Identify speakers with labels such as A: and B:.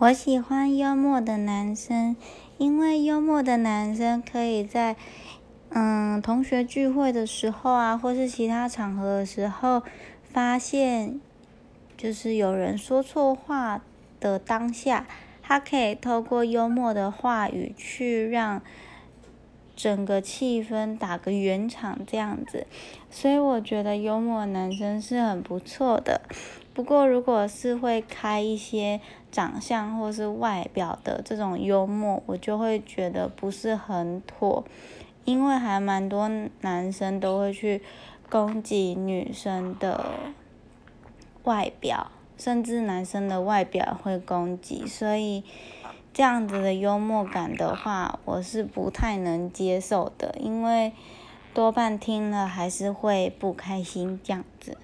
A: 我喜欢幽默的男生，因为幽默的男生可以在嗯同学聚会的时候啊，或是其他场合的时候，发现就是有人说错话的当下，他可以透过幽默的话语去让整个气氛打个圆场这样子，所以我觉得幽默男生是很不错的。不过，如果是会开一些长相或是外表的这种幽默，我就会觉得不是很妥，因为还蛮多男生都会去攻击女生的外表，甚至男生的外表会攻击，所以这样子的幽默感的话，我是不太能接受的，因为多半听了还是会不开心这样子。